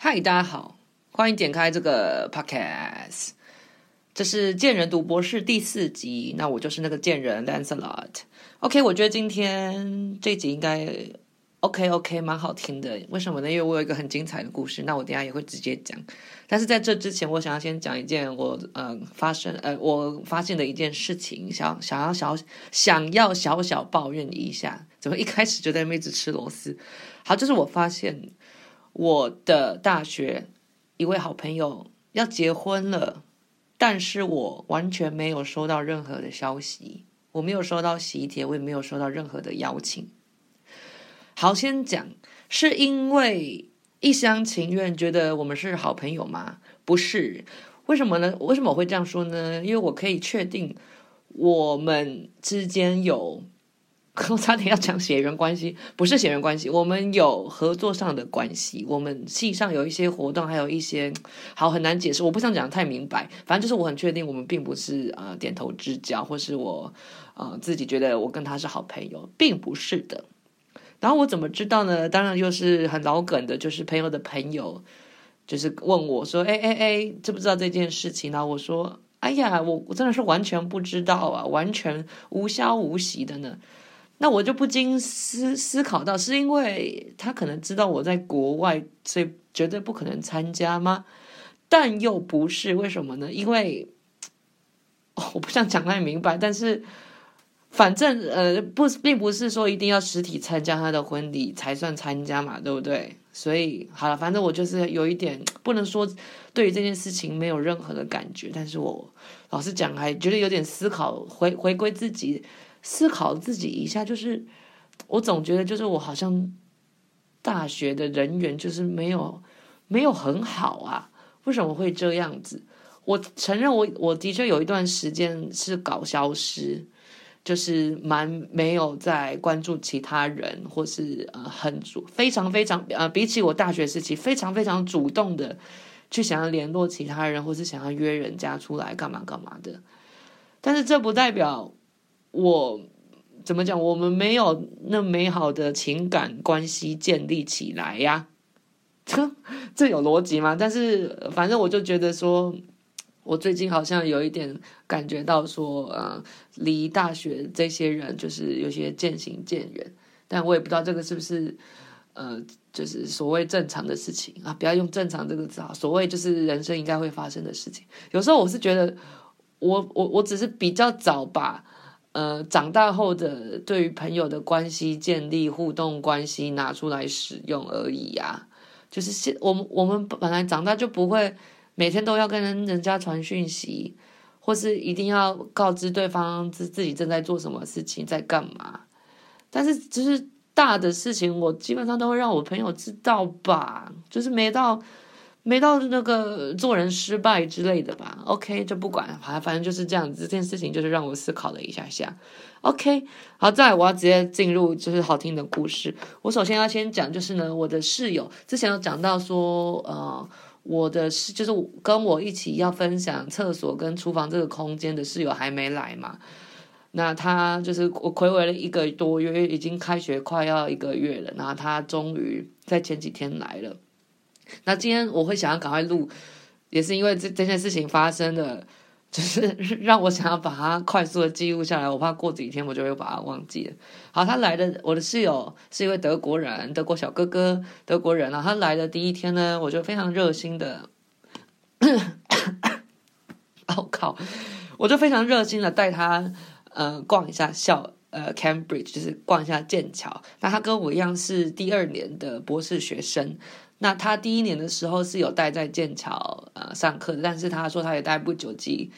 嗨，大家好，欢迎点开这个 podcast，这是贱人读博士第四集。那我就是那个贱人 Lancelot。OK，我觉得今天这集应该 OK OK 蛮好听的。为什么呢？因为我有一个很精彩的故事。那我等下也会直接讲。但是在这之前，我想要先讲一件我呃发生呃我发现的一件事情，想想要小想要小小抱怨一下。怎么一开始就在那边一直吃螺丝？好，就是我发现我的大学一位好朋友要结婚了，但是我完全没有收到任何的消息，我没有收到喜帖，我也没有收到任何的邀请。好，先讲，是因为。一厢情愿觉得我们是好朋友吗？不是，为什么呢？为什么我会这样说呢？因为我可以确定我们之间有，我差点要讲血缘关系，不是血缘关系，我们有合作上的关系。我们系上有一些活动，还有一些好很难解释，我不想讲太明白。反正就是我很确定，我们并不是呃点头之交，或是我呃自己觉得我跟他是好朋友，并不是的。然后我怎么知道呢？当然就是很老梗的，就是朋友的朋友，就是问我说：“哎哎哎，知不知道这件事情？”然后我说：“哎呀，我我真的是完全不知道啊，完全无消无息的呢。”那我就不禁思思考到，是因为他可能知道我在国外，所以绝对不可能参加吗？但又不是，为什么呢？因为我不想讲太明白，但是。反正呃不，并不是说一定要实体参加他的婚礼才算参加嘛，对不对？所以好了，反正我就是有一点不能说对于这件事情没有任何的感觉，但是我老实讲还觉得有点思考，回回归自己思考自己一下，就是我总觉得就是我好像大学的人缘就是没有没有很好啊，为什么会这样子？我承认我我的确有一段时间是搞消失。就是蛮没有在关注其他人，或是呃很主非常非常呃比起我大学时期非常非常主动的去想要联络其他人，或是想要约人家出来干嘛干嘛的。但是这不代表我怎么讲，我们没有那美好的情感关系建立起来呀？这 这有逻辑吗？但是反正我就觉得说。我最近好像有一点感觉到说，呃，离大学这些人就是有些渐行渐远，但我也不知道这个是不是，呃，就是所谓正常的事情啊，不要用正常这个字啊，所谓就是人生应该会发生的事情。有时候我是觉得我，我我我只是比较早把，呃，长大后的对于朋友的关系建立互动关系拿出来使用而已呀，就是现我们我们本来长大就不会。每天都要跟人家传讯息，或是一定要告知对方自自己正在做什么事情，在干嘛。但是，就是大的事情，我基本上都会让我朋友知道吧。就是没到，没到那个做人失败之类的吧。OK，就不管，反正就是这样子。这件事情就是让我思考了一下下。OK，好，再来我要直接进入就是好听的故事。我首先要先讲，就是呢，我的室友之前有讲到说，呃。我的室就是跟我一起要分享厕所跟厨房这个空间的室友还没来嘛？那他就是我睽违了一个多月，已经开学快要一个月了，然后他终于在前几天来了。那今天我会想要赶快录，也是因为这这件事情发生的。就是 让我想要把它快速的记录下来，我怕过几天我就会把它忘记了。好，他来的，我的室友是一位德国人，德国小哥哥，德国人啊。他来的第一天呢，我就非常热心的，哦靠，我就非常热心的带他呃逛一下校呃 Cambridge，就是逛一下剑桥。那他跟我一样是第二年的博士学生。那他第一年的时候是有待在剑桥呃上课，但是他说他也待不久，即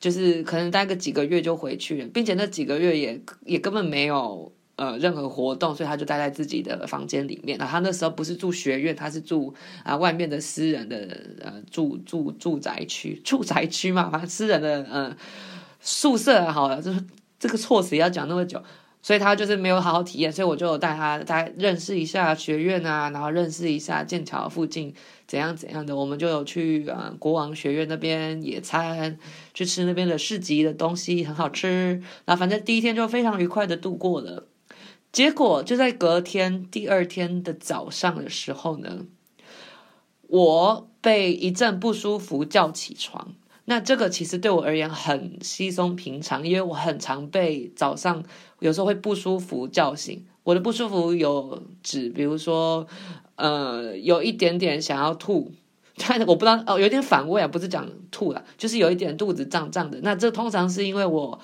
就是可能待个几个月就回去了，并且那几个月也也根本没有呃任何活动，所以他就待在自己的房间里面。那他那时候不是住学院，他是住啊、外面的私人的呃住住住宅区住宅区嘛，反正私人的呃宿舍，好了，就是这个措辞要讲那么久。所以他就是没有好好体验，所以我就带他带认识一下学院啊，然后认识一下剑桥附近怎样怎样的。我们就有去呃国王学院那边野餐，去吃那边的市集的东西，很好吃。然后反正第一天就非常愉快的度过了。结果就在隔天第二天的早上的时候呢，我被一阵不舒服叫起床。那这个其实对我而言很稀松平常，因为我很常被早上有时候会不舒服叫醒。我的不舒服有指，比如说，呃，有一点点想要吐，但我不知道哦，有点反胃啊，不是讲吐了，就是有一点肚子胀胀的。那这通常是因为我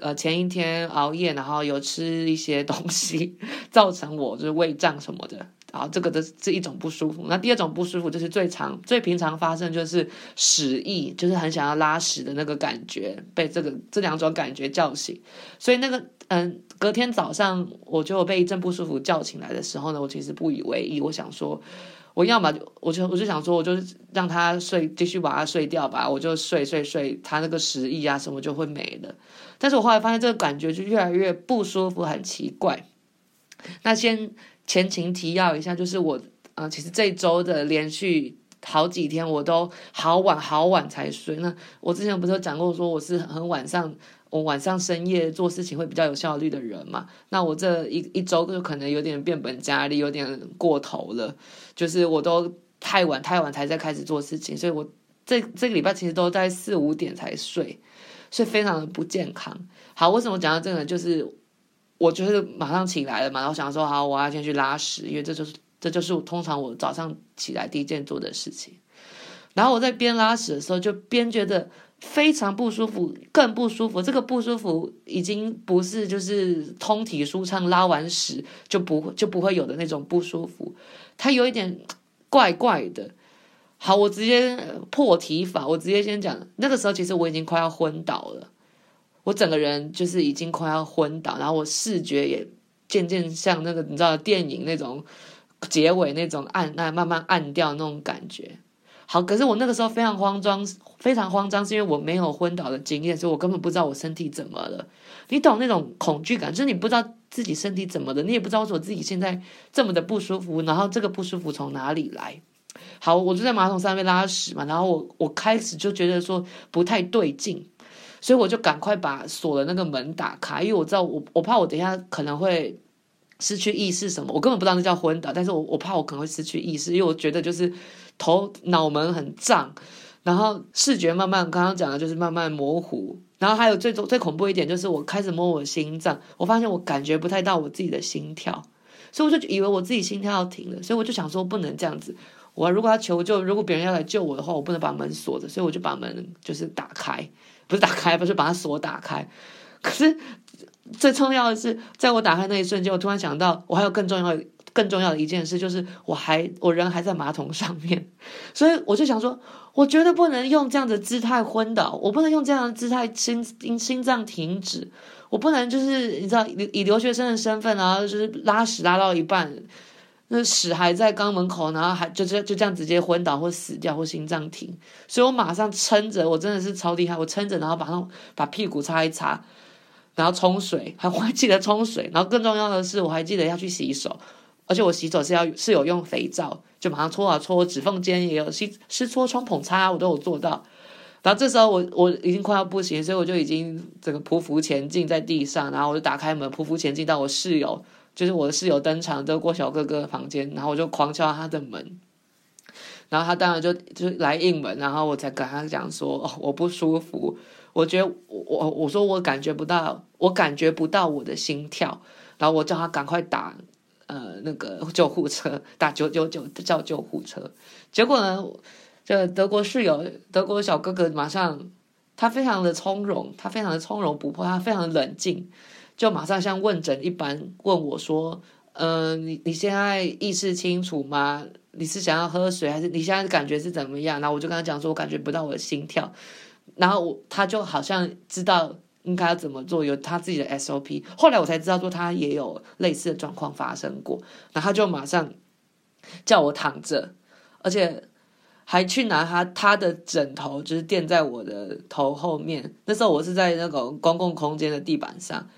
呃前一天熬夜，然后有吃一些东西，造成我就是胃胀什么的。好，这个的这一种不舒服。那第二种不舒服就是最常、最平常发生，就是屎意，就是很想要拉屎的那个感觉，被这个这两种感觉叫醒。所以那个嗯，隔天早上我就被一阵不舒服叫醒来的时候呢，我其实不以为意。我想说，我要么我就我就想说，我就让他睡，继续把他睡掉吧。我就睡睡睡，他那个屎意啊什么就会没了。但是我后来发现这个感觉就越来越不舒服，很奇怪。那先。前情提要一下，就是我啊、其实这周的连续好几天，我都好晚好晚才睡。那我之前不是讲过，说我是很晚上，我晚上深夜做事情会比较有效率的人嘛。那我这一一周就可能有点变本加厉，有点过头了，就是我都太晚太晚才在开始做事情，所以我这这个礼拜其实都在四五点才睡，所以非常的不健康。好，为什么讲到这个呢？就是。我就是马上起来了嘛，然后想说好，我要先去拉屎，因为这就是这就是我通常我早上起来第一件做的事情。然后我在边拉屎的时候，就边觉得非常不舒服，更不舒服。这个不舒服已经不是就是通体舒畅，拉完屎就不就不会有的那种不舒服，它有一点怪怪的。好，我直接破题法，我直接先讲，那个时候其实我已经快要昏倒了。我整个人就是已经快要昏倒，然后我视觉也渐渐像那个你知道电影那种结尾那种暗暗慢慢暗掉那种感觉。好，可是我那个时候非常慌张，非常慌张，是因为我没有昏倒的经验，所以我根本不知道我身体怎么了。你懂那种恐惧感，就是你不知道自己身体怎么了，你也不知道我自己现在这么的不舒服，然后这个不舒服从哪里来？好，我就在马桶上面拉屎嘛，然后我我开始就觉得说不太对劲。所以我就赶快把锁的那个门打开，因为我知道我我怕我等一下可能会失去意识什么，我根本不知道那叫昏倒，但是我我怕我可能会失去意识，因为我觉得就是头脑门很胀，然后视觉慢慢刚刚讲的就是慢慢模糊，然后还有最最恐怖一点就是我开始摸我心脏，我发现我感觉不太到我自己的心跳，所以我就以为我自己心跳要停了，所以我就想说不能这样子，我如果要求救，如果别人要来救我的话，我不能把门锁着，所以我就把门就是打开。不是打开，不是把它锁打开。可是最重要的是，在我打开那一瞬间，我突然想到，我还有更重要、更重要的一件事，就是我还我人还在马桶上面，所以我就想说，我绝对不能用这样的姿态昏倒，我不能用这样的姿态心心脏停止，我不能就是你知道以留学生的身份，然后就是拉屎拉到一半。那屎还在肛门口，然后还就这就这样直接昏倒或死掉或心脏停，所以我马上撑着，我真的是超厉害，我撑着，然后马上把屁股擦一擦，然后冲水，还我还记得冲水，然后更重要的是我还记得要去洗手，而且我洗手是要是有用肥皂，就马上搓啊搓，指缝间也有湿湿搓冲捧擦，我都有做到。然后这时候我我已经快要不行，所以我就已经整个匍匐前进在地上，然后我就打开门匍匐前进到我室友。就是我的室友登场，就过小哥哥的房间，然后我就狂敲他的门，然后他当然就就来应门，然后我才跟他讲说，哦，我不舒服，我觉得我我我说我感觉不到，我感觉不到我的心跳，然后我叫他赶快打呃那个救护车，打九九九叫救护车，结果呢，这德国室友德国小哥哥马上他非常的从容，他非常的从容不迫，他非常的冷静。就马上像问诊一般问我说：“嗯、你你现在意识清楚吗？你是想要喝水，还是你现在感觉是怎么样？”然后我就跟他讲说：“我感觉不到我的心跳。”然后我他就好像知道应该要怎么做，有他自己的 SOP。后来我才知道说他也有类似的状况发生过，然后他就马上叫我躺着，而且还去拿他他的枕头，就是垫在我的头后面。那时候我是在那个公共空间的地板上。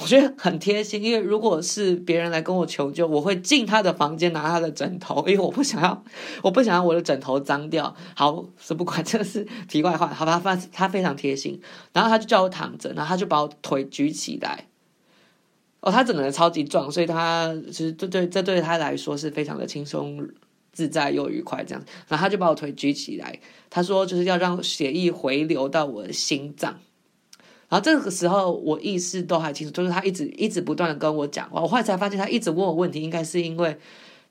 我觉得很贴心，因为如果是别人来跟我求救，我会进他的房间拿他的枕头，因为我不想要，我不想要我的枕头脏掉。好，是不管 这是题外话，好吧，他他非常贴心，然后他就叫我躺着，然后他就把我腿举起来。哦，他整个人超级壮，所以他其实这对这对他来说是非常的轻松自在又愉快这样。然后他就把我腿举起来，他说就是要让血液回流到我的心脏。然后这个时候我意识都还清楚，就是他一直一直不断的跟我讲话。我后来才发现他一直问我问题，应该是因为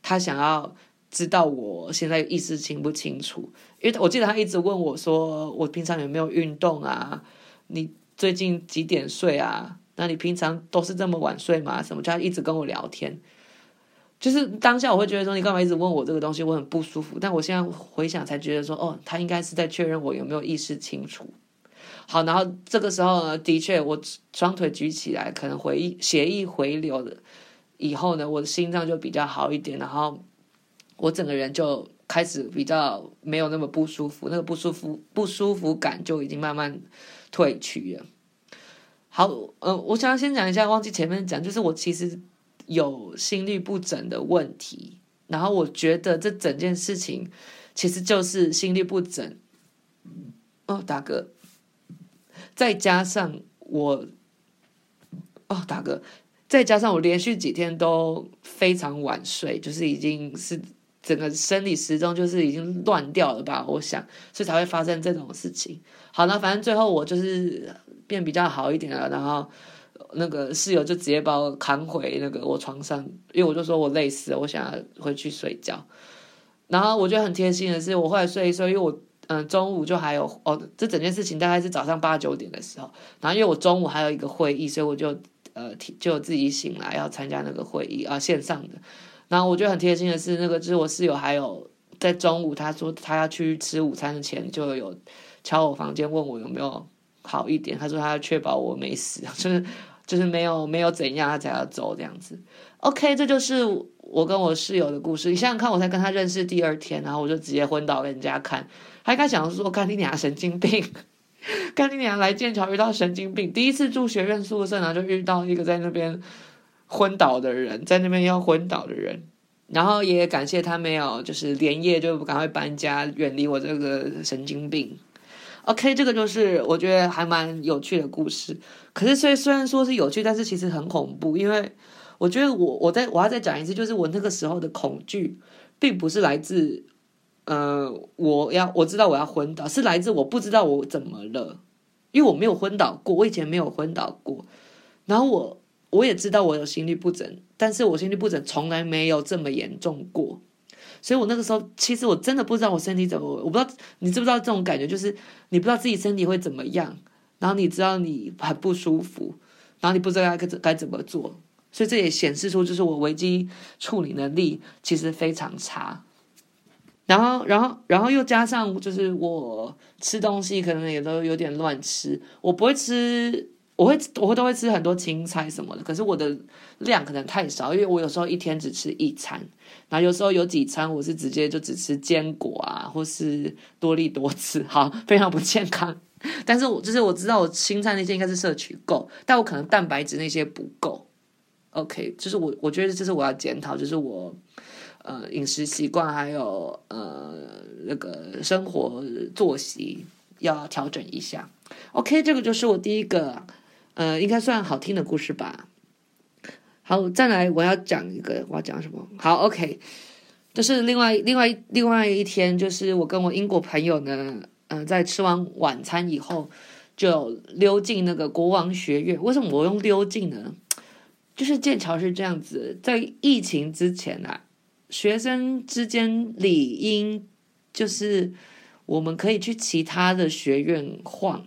他想要知道我现在意识清不清楚。因为我记得他一直问我说：“我平常有没有运动啊？你最近几点睡啊？那你平常都是这么晚睡吗？什么？”就他一直跟我聊天。就是当下我会觉得说：“你干嘛一直问我这个东西？我很不舒服。”但我现在回想才觉得说：“哦，他应该是在确认我有没有意识清楚。”好，然后这个时候呢，的确，我双腿举起来，可能回血液回流了以后呢，我的心脏就比较好一点，然后我整个人就开始比较没有那么不舒服，那个不舒服不舒服感就已经慢慢退去了。好，嗯、呃，我想要先讲一下，忘记前面讲，就是我其实有心律不整的问题，然后我觉得这整件事情其实就是心律不整。哦，大哥。再加上我，哦，大哥，再加上我连续几天都非常晚睡，就是已经是整个生理时钟就是已经乱掉了吧？我想，所以才会发生这种事情。好，那反正最后我就是变比较好一点了，然后那个室友就直接把我扛回那个我床上，因为我就说我累死了，我想要回去睡觉。然后我觉得很贴心的是，我后来睡一睡，因为我。嗯，中午就还有哦，这整件事情大概是早上八九点的时候，然后因为我中午还有一个会议，所以我就呃就自己醒来要参加那个会议啊，线上的。然后我觉得很贴心的是，那个就是我室友还有在中午他说他要去吃午餐的前就有敲我房间问我有没有好一点，他说他要确保我没死，就是就是没有没有怎样他才要走这样子。OK，这就是我跟我室友的故事。你想想看，我才跟他认识第二天，然后我就直接昏倒给人家看。还敢想说，干你娘神经病！干你娘来剑桥遇到神经病，第一次住学院宿舍，然后就遇到一个在那边昏倒的人，在那边要昏倒的人。然后也感谢他没有，就是连夜就赶快搬家，远离我这个神经病。OK，这个就是我觉得还蛮有趣的故事。可是虽虽然说是有趣，但是其实很恐怖，因为我觉得我我再我要再讲一次，就是我那个时候的恐惧，并不是来自。呃，我要我知道我要昏倒，是来自我不知道我怎么了，因为我没有昏倒过，我以前没有昏倒过。然后我我也知道我有心律不整，但是我心律不整从来没有这么严重过，所以我那个时候其实我真的不知道我身体怎么，我不知道你知不知道这种感觉，就是你不知道自己身体会怎么样，然后你知道你很不舒服，然后你不知道该该怎么做，所以这也显示出就是我危机处理能力其实非常差。然后，然后，然后又加上，就是我吃东西可能也都有点乱吃。我不会吃，我会，我会都会吃很多青菜什么的。可是我的量可能太少，因为我有时候一天只吃一餐，然后有时候有几餐我是直接就只吃坚果啊，或是多力多吃，好，非常不健康。但是我就是我知道我青菜那些应该是摄取够，但我可能蛋白质那些不够。OK，就是我我觉得这是我要检讨，就是我。呃，饮食习惯还有呃那个生活作息要调整一下。OK，这个就是我第一个呃，应该算好听的故事吧。好，再来我要讲一个，我要讲什么？好，OK，就是另外另外另外一天，就是我跟我英国朋友呢，嗯、在吃完晚餐以后，就溜进那个国王学院。为什么我用溜进呢？就是剑桥是这样子，在疫情之前啊。学生之间理应就是我们可以去其他的学院晃，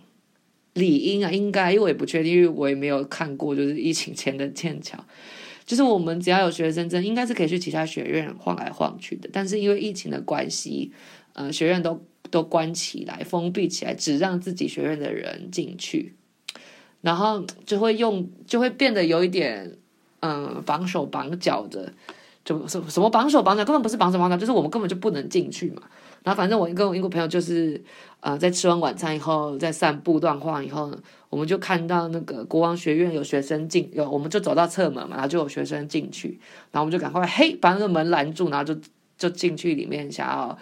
理应啊，应该，因为我也不确定，因为我也没有看过，就是疫情前的剑桥，就是我们只要有学生证，应该是可以去其他学院晃来晃去的。但是因为疫情的关系，呃，学院都都关起来，封闭起来，只让自己学院的人进去，然后就会用，就会变得有一点，嗯、呃，绑手绑脚的。就什什么绑手绑脚，根本不是绑手绑脚，就是我们根本就不能进去嘛。然后反正我跟我英国朋友就是，呃，在吃完晚餐以后，在散步乱晃以后呢，我们就看到那个国王学院有学生进，有我们就走到侧门嘛，然后就有学生进去，然后我们就赶快嘿把那个门拦住，然后就就进去里面，想要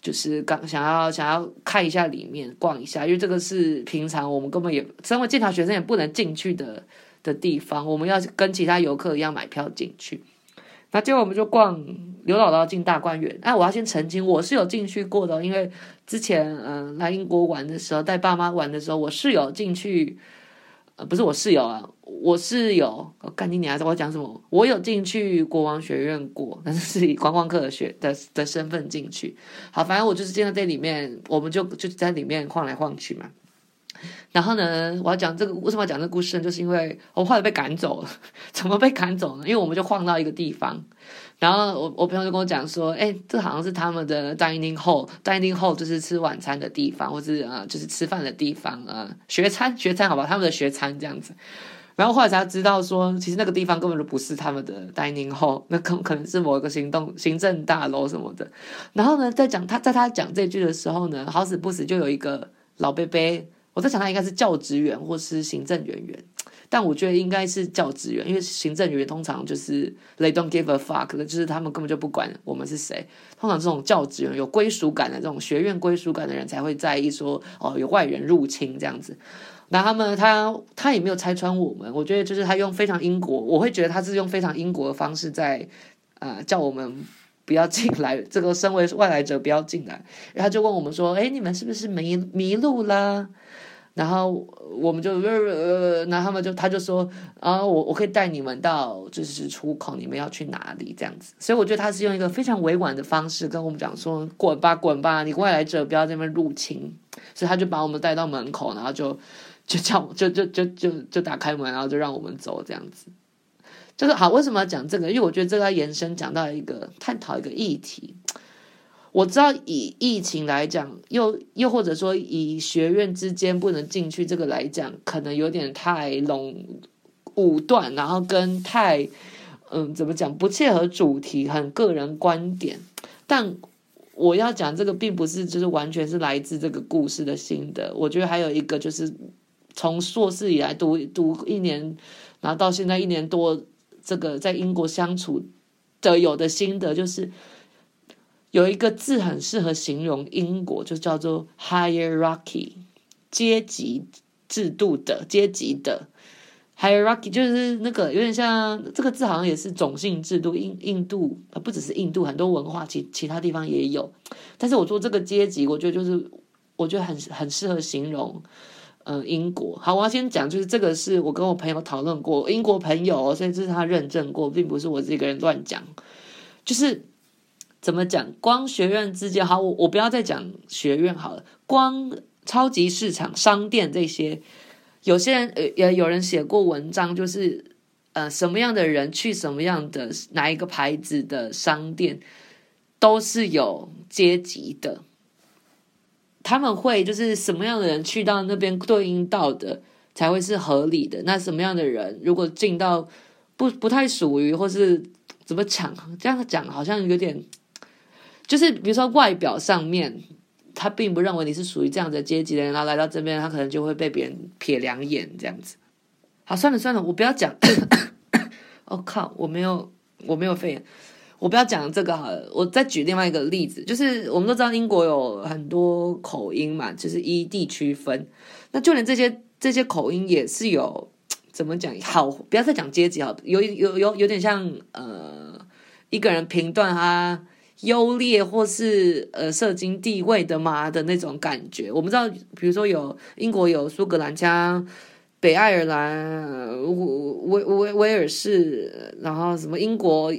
就是刚想要想要看一下里面逛一下，因为这个是平常我们根本也身为剑桥学生也不能进去的的地方，我们要跟其他游客一样买票进去。那结果我们就逛刘姥姥进大观园。哎，我要先澄清，我是有进去过的，因为之前嗯、呃、来英国玩的时候，带爸妈玩的时候，我是有进去。呃，不是我室友啊，我室友，我干你娘！我讲什么？我有进去国王学院过，但是是以观光客的学的的身份进去。好，反正我就是进在这里面，我们就就在里面晃来晃去嘛。然后呢，我要讲这个，为什么要讲这个故事呢？就是因为我后来被赶走了。怎么被赶走呢？因为我们就晃到一个地方。然后我我朋友就跟我讲说，哎，这好像是他们的 dining hall，dining hall 就是吃晚餐的地方，或是啊，就是吃饭的地方啊，学餐学餐好吧，他们的学餐这样子。然后后来才知道说，其实那个地方根本就不是他们的 dining hall，那可可能是某一个行动行政大楼什么的。然后呢，在讲他在他讲这句的时候呢，好死不死就有一个老伯伯，我在想他应该是教职员或是行政人员。但我觉得应该是教职员，因为行政人员通常就是 they don't give a fuck 的，就是他们根本就不管我们是谁。通常这种教职员有归属感的这种学院归属感的人才会在意说哦，有外人入侵这样子。那他们他他也没有拆穿我们，我觉得就是他用非常英国，我会觉得他是用非常英国的方式在呃叫我们不要进来，这个身为外来者不要进来。然后就问我们说，哎，你们是不是迷迷路了？然后我们就呃，然后他们就他就说啊，我我可以带你们到就是出口，你们要去哪里这样子。所以我觉得他是用一个非常委婉的方式跟我们讲说，滚吧滚吧，你外来者不要在那边入侵。所以他就把我们带到门口，然后就 就叫就就就就就打开门，然后就让我们走这样子。就是好，为什么要讲这个？因为我觉得这个要延伸讲到一个探讨一个议题。我知道以疫情来讲，又又或者说以学院之间不能进去这个来讲，可能有点太笼武断，然后跟太嗯怎么讲不切合主题，很个人观点。但我要讲这个，并不是就是完全是来自这个故事的心得。我觉得还有一个就是从硕士以来读读一年，然后到现在一年多，这个在英国相处的有的心得就是。有一个字很适合形容英国，就叫做 hierarchy，阶级制度的阶级的 hierarchy，就是那个有点像这个字，好像也是种姓制度。印印度不只是印度，很多文化其其他地方也有。但是我说这个阶级，我觉得就是我觉得很很适合形容，嗯、英国。好，我要先讲，就是这个是我跟我朋友讨论过，英国朋友，所以这是他认证过，并不是我这个人乱讲，就是。怎么讲？光学院之间好，我我不要再讲学院好了。光超级市场、商店这些，有些人呃也有人写过文章，就是呃什么样的人去什么样的哪一个牌子的商店，都是有阶级的。他们会就是什么样的人去到那边对应到的才会是合理的。那什么样的人如果进到不不太属于，或是怎么讲？这样讲好像有点。就是比如说外表上面，他并不认为你是属于这样的阶级的人，然后来到这边，他可能就会被别人瞥两眼这样子。好，算了算了，我不要讲。我、靠，我没有，我没有肺炎，我不要讲这个好了。我再举另外一个例子，就是我们都知道英国有很多口音嘛，就是依地区分。那就连这些这些口音也是有怎么讲？好，不要再讲阶级好，有有有有点像呃一个人评断他。优劣或是呃社经地位的嘛的那种感觉，我们知道，比如说有英国有苏格兰腔、北爱尔兰、威威威尔士，然后什么英国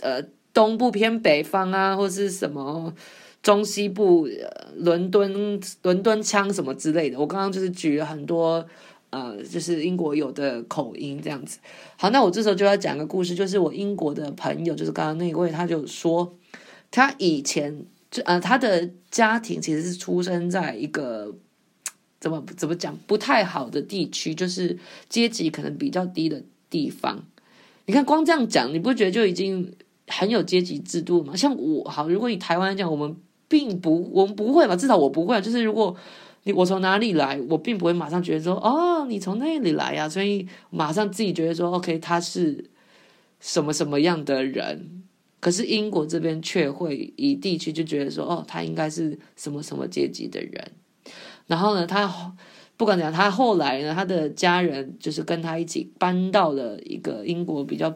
呃东部偏北方啊，或是什么中西部伦敦伦敦腔什么之类的。我刚刚就是举了很多呃，就是英国有的口音这样子。好，那我这时候就要讲个故事，就是我英国的朋友，就是刚刚那位，他就说。他以前就呃，他的家庭其实是出生在一个怎么怎么讲不太好的地区，就是阶级可能比较低的地方。你看，光这样讲，你不觉得就已经很有阶级制度吗？像我，好，如果以台湾来讲，我们并不，我们不会吧？至少我不会。就是如果你我从哪里来，我并不会马上觉得说，哦，你从那里来呀，所以马上自己觉得说，OK，他是什么什么样的人。可是英国这边却会以地区就觉得说，哦，他应该是什么什么阶级的人。然后呢，他不管怎样，他后来呢，他的家人就是跟他一起搬到了一个英国比较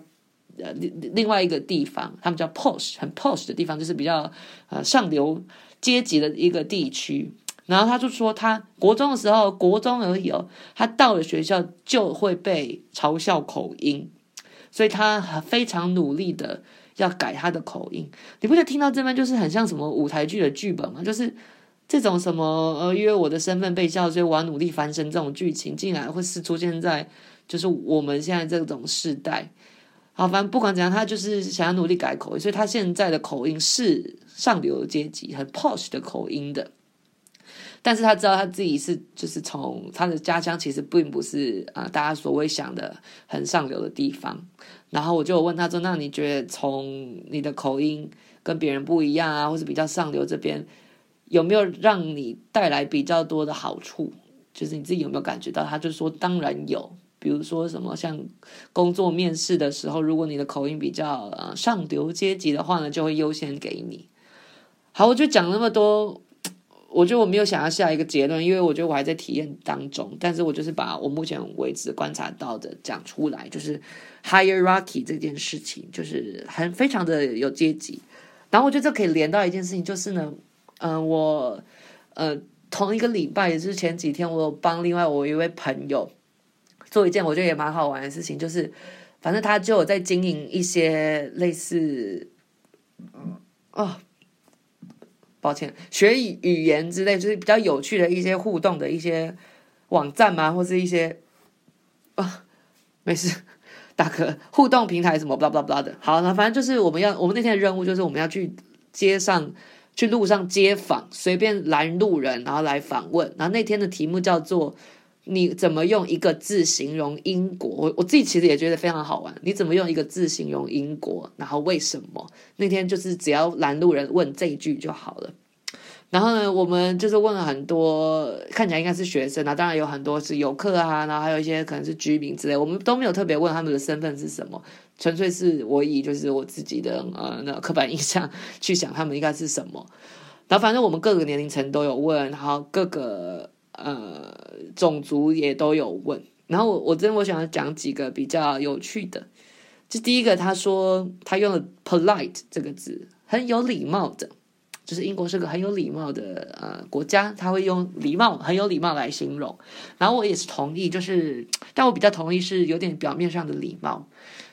呃另另外一个地方，他们叫 posh 很 posh 的地方，就是比较呃上流阶级的一个地区。然后他就说，他国中的时候，国中而已哦，他到了学校就会被嘲笑口音，所以他非常努力的要改他的口音。你不觉得听到这边就是很像什么舞台剧的剧本吗？就是这种什么呃，因为我的身份被笑，所以我要努力翻身这种剧情，竟然会是出现在就是我们现在这种时代。好，反正不管怎样，他就是想要努力改口音，所以他现在的口音是上流阶级很 posh 的口音的。但是他知道他自己是，就是从他的家乡其实并不是啊、大家所谓想的很上流的地方。然后我就问他说：“那你觉得从你的口音跟别人不一样啊，或是比较上流这边，有没有让你带来比较多的好处？就是你自己有没有感觉到？”他就说：“当然有，比如说什么像工作面试的时候，如果你的口音比较呃上流阶级的话呢，就会优先给你。”好，我就讲那么多。我觉得我没有想要下一个结论，因为我觉得我还在体验当中。但是我就是把我目前为止观察到的讲出来，就是 hierarchy 这件事情，就是很非常的有阶级。然后我觉得这可以连到一件事情，就是呢，嗯、我呃同一个礼拜，也就是前几天，我有帮另外我一位朋友做一件我觉得也蛮好玩的事情，就是反正他就有在经营一些类似，哦。抱歉，学语言之类，就是比较有趣的一些互动的一些网站嘛，或是一些啊，没事，大哥，互动平台什么，blah blah blah 的。好，那反正就是我们要，我们那天的任务就是我们要去街上，去路上街访，随便拦路人，然后来访问。然后那天的题目叫做。你怎么用一个字形容英国？我我自己其实也觉得非常好玩。你怎么用一个字形容英国？然后为什么？那天就是只要拦路人问这一句就好了。然后呢，我们就是问了很多，看起来应该是学生啊，当然有很多是游客啊，然后还有一些可能是居民之类，我们都没有特别问他们的身份是什么，纯粹是我以就是我自己的呃那刻板印象去想他们应该是什么。然后反正我们各个年龄层都有问，然后各个。呃，种族也都有问，然后我我真的我想要讲几个比较有趣的，就第一个他说他用了 polite 这个字，很有礼貌的，就是英国是个很有礼貌的呃国家，他会用礼貌很有礼貌来形容，然后我也是同意，就是但我比较同意是有点表面上的礼貌，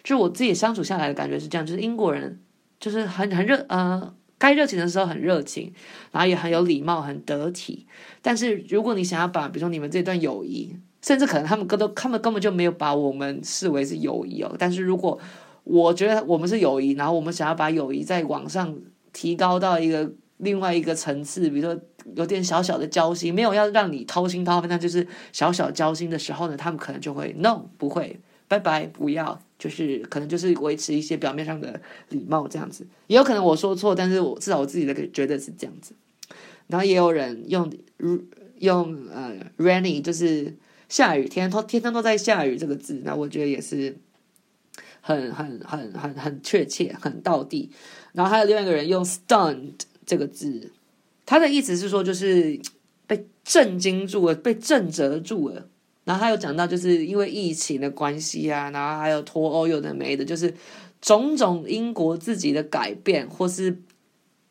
就是我自己相处下来的感觉是这样，就是英国人就是很很热呃。该热情的时候很热情，然后也很有礼貌，很得体。但是如果你想要把，比如说你们这段友谊，甚至可能他们根都，他们根本就没有把我们视为是友谊哦。但是如果我觉得我们是友谊，然后我们想要把友谊在往上提高到一个另外一个层次，比如说有点小小的交心，没有要让你掏心掏肺，那就是小小交心的时候呢，他们可能就会 no 不会，拜拜，不要。就是可能就是维持一些表面上的礼貌这样子，也有可能我说错，但是我至少我自己的觉得是这样子。然后也有人用用呃 rainy 就是下雨天，天天都在下雨这个字，那我觉得也是很很很很很确切，很到地。然后还有另外一个人用 stunned 这个字，他的意思是说就是被震惊住了，被震折住了。然后他有讲到，就是因为疫情的关系啊，然后还有脱欧有的没的，就是种种英国自己的改变，或是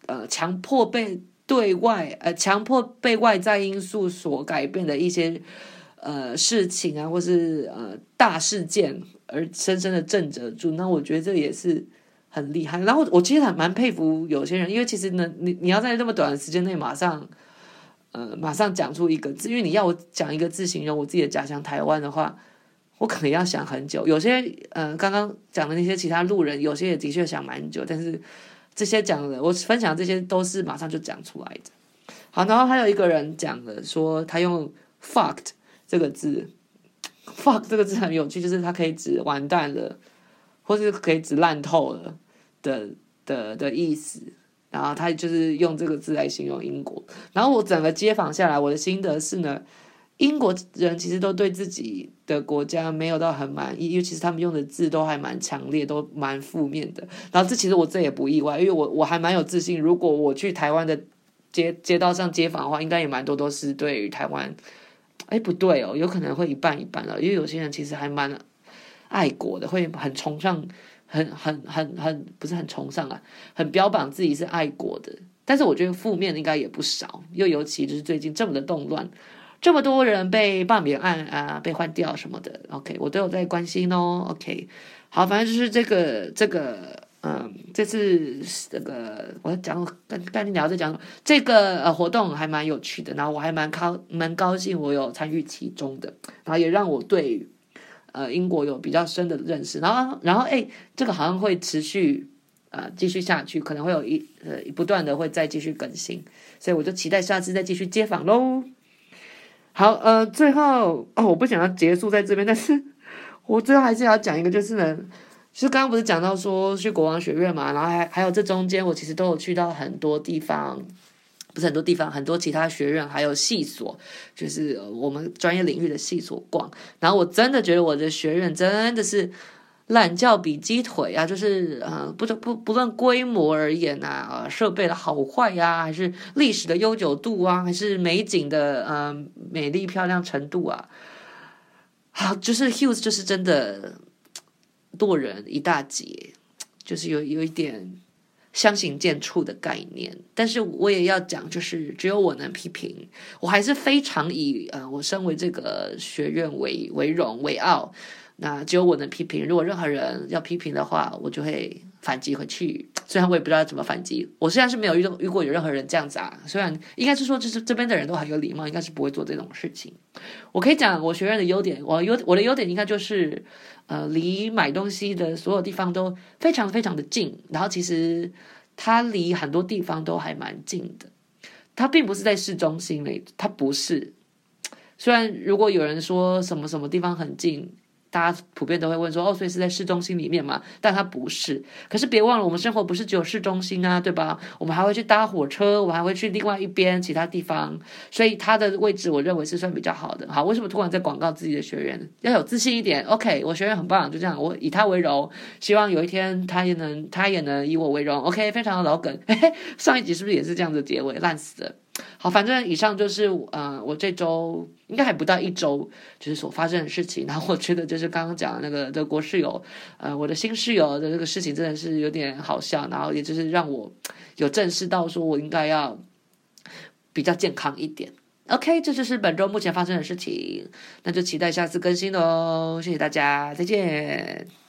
呃强迫被对外呃强迫被外在因素所改变的一些呃事情啊，或是呃大事件，而深深的震慑住。那我觉得这也是很厉害。然后我其实还蛮佩服有些人，因为其实呢，你你要在那么短的时间内马上。呃，马上讲出一个字，因为你要我讲一个字形容我自己的家乡台湾的话，我可能要想很久。有些呃，刚刚讲的那些其他路人，有些也的确想蛮久，但是这些讲的，我分享这些都是马上就讲出来的。好，然后还有一个人讲了，说他用 fucked 这个字，fuck 这个字很有趣，就是它可以指完蛋了，或是可以指烂透了的的的意思。然后他就是用这个字来形容英国。然后我整个街访下来，我的心得是呢，英国人其实都对自己的国家没有到很满意，因为其实他们用的字都还蛮强烈，都蛮负面的。然后这其实我这也不意外，因为我我还蛮有自信，如果我去台湾的街街道上街访的话，应该也蛮多都是对于台湾，哎不对哦，有可能会一半一半了，因为有些人其实还蛮爱国的，会很崇尚。很很很很不是很崇尚啊，很标榜自己是爱国的。但是我觉得负面应该也不少，又尤其就是最近这么的动乱，这么多人被罢免案啊，被换掉什么的。OK，我都有在关心哦。OK，好，反正就是这个这个，嗯，这次这个我讲跟跟你聊在讲这个呃活动还蛮有趣的，然后我还蛮高蛮高兴我有参与其中的，然后也让我对呃英国有比较深的认识。然后然后哎，这个好像会持续。呃，继续下去可能会有一呃不断的会再继续更新，所以我就期待下次再继续接访喽。好，呃，最后哦，我不想要结束在这边，但是我最后还是要讲一个，就是呢，其实刚刚不是讲到说去国王学院嘛，然后还还有这中间我其实都有去到很多地方，不是很多地方，很多其他学院还有系所，就是我们专业领域的系所逛，然后我真的觉得我的学院真的是。懒觉比鸡腿啊，就是呃，不不不论规模而言啊，呃，设备的好坏呀，啊，还是历史的悠久度啊，还是美景的呃美丽漂亮程度啊，好，就是 Hughes 就是真的剁人一大截，就是有有一点相形见绌的概念。但是我也要讲，就是只有我能批评，我还是非常以呃我身为这个学院为为荣为傲。那只有我能批评，如果任何人要批评的话，我就会反击回去。虽然我也不知道怎么反击，我虽然是没有遇到遇过有任何人这样子啊。虽然应该是说，就是这边的人都很有礼貌，应该是不会做这种事情。我可以讲我学院的优点，我优我的优点应该就是，呃，离买东西的所有地方都非常非常的近，然后其实它离很多地方都还蛮近的。它并不是在市中心里，它不是。虽然如果有人说什么什么地方很近。大家普遍都会问说：“哦，所以是在市中心里面嘛？”但它不是。可是别忘了，我们生活不是只有市中心啊，对吧？我们还会去搭火车，我还会去另外一边其他地方。所以它的位置，我认为是算比较好的。好，为什么突然在广告自己的学员？要有自信一点。OK，我学员很棒，就这样，我以他为荣。希望有一天他也能，他也能以我为荣。OK，非常的老梗。嘿嘿，上一集是不是也是这样子结尾？烂死了。好，反正以上就是呃，我这周应该还不到一周，就是所发生的事情。然后我觉得就是刚刚讲的那个德国室友，呃，我的新室友的这个事情真的是有点好笑。然后也就是让我有正视到，说我应该要比较健康一点。OK，这就是本周目前发生的事情，那就期待下次更新喽。谢谢大家，再见。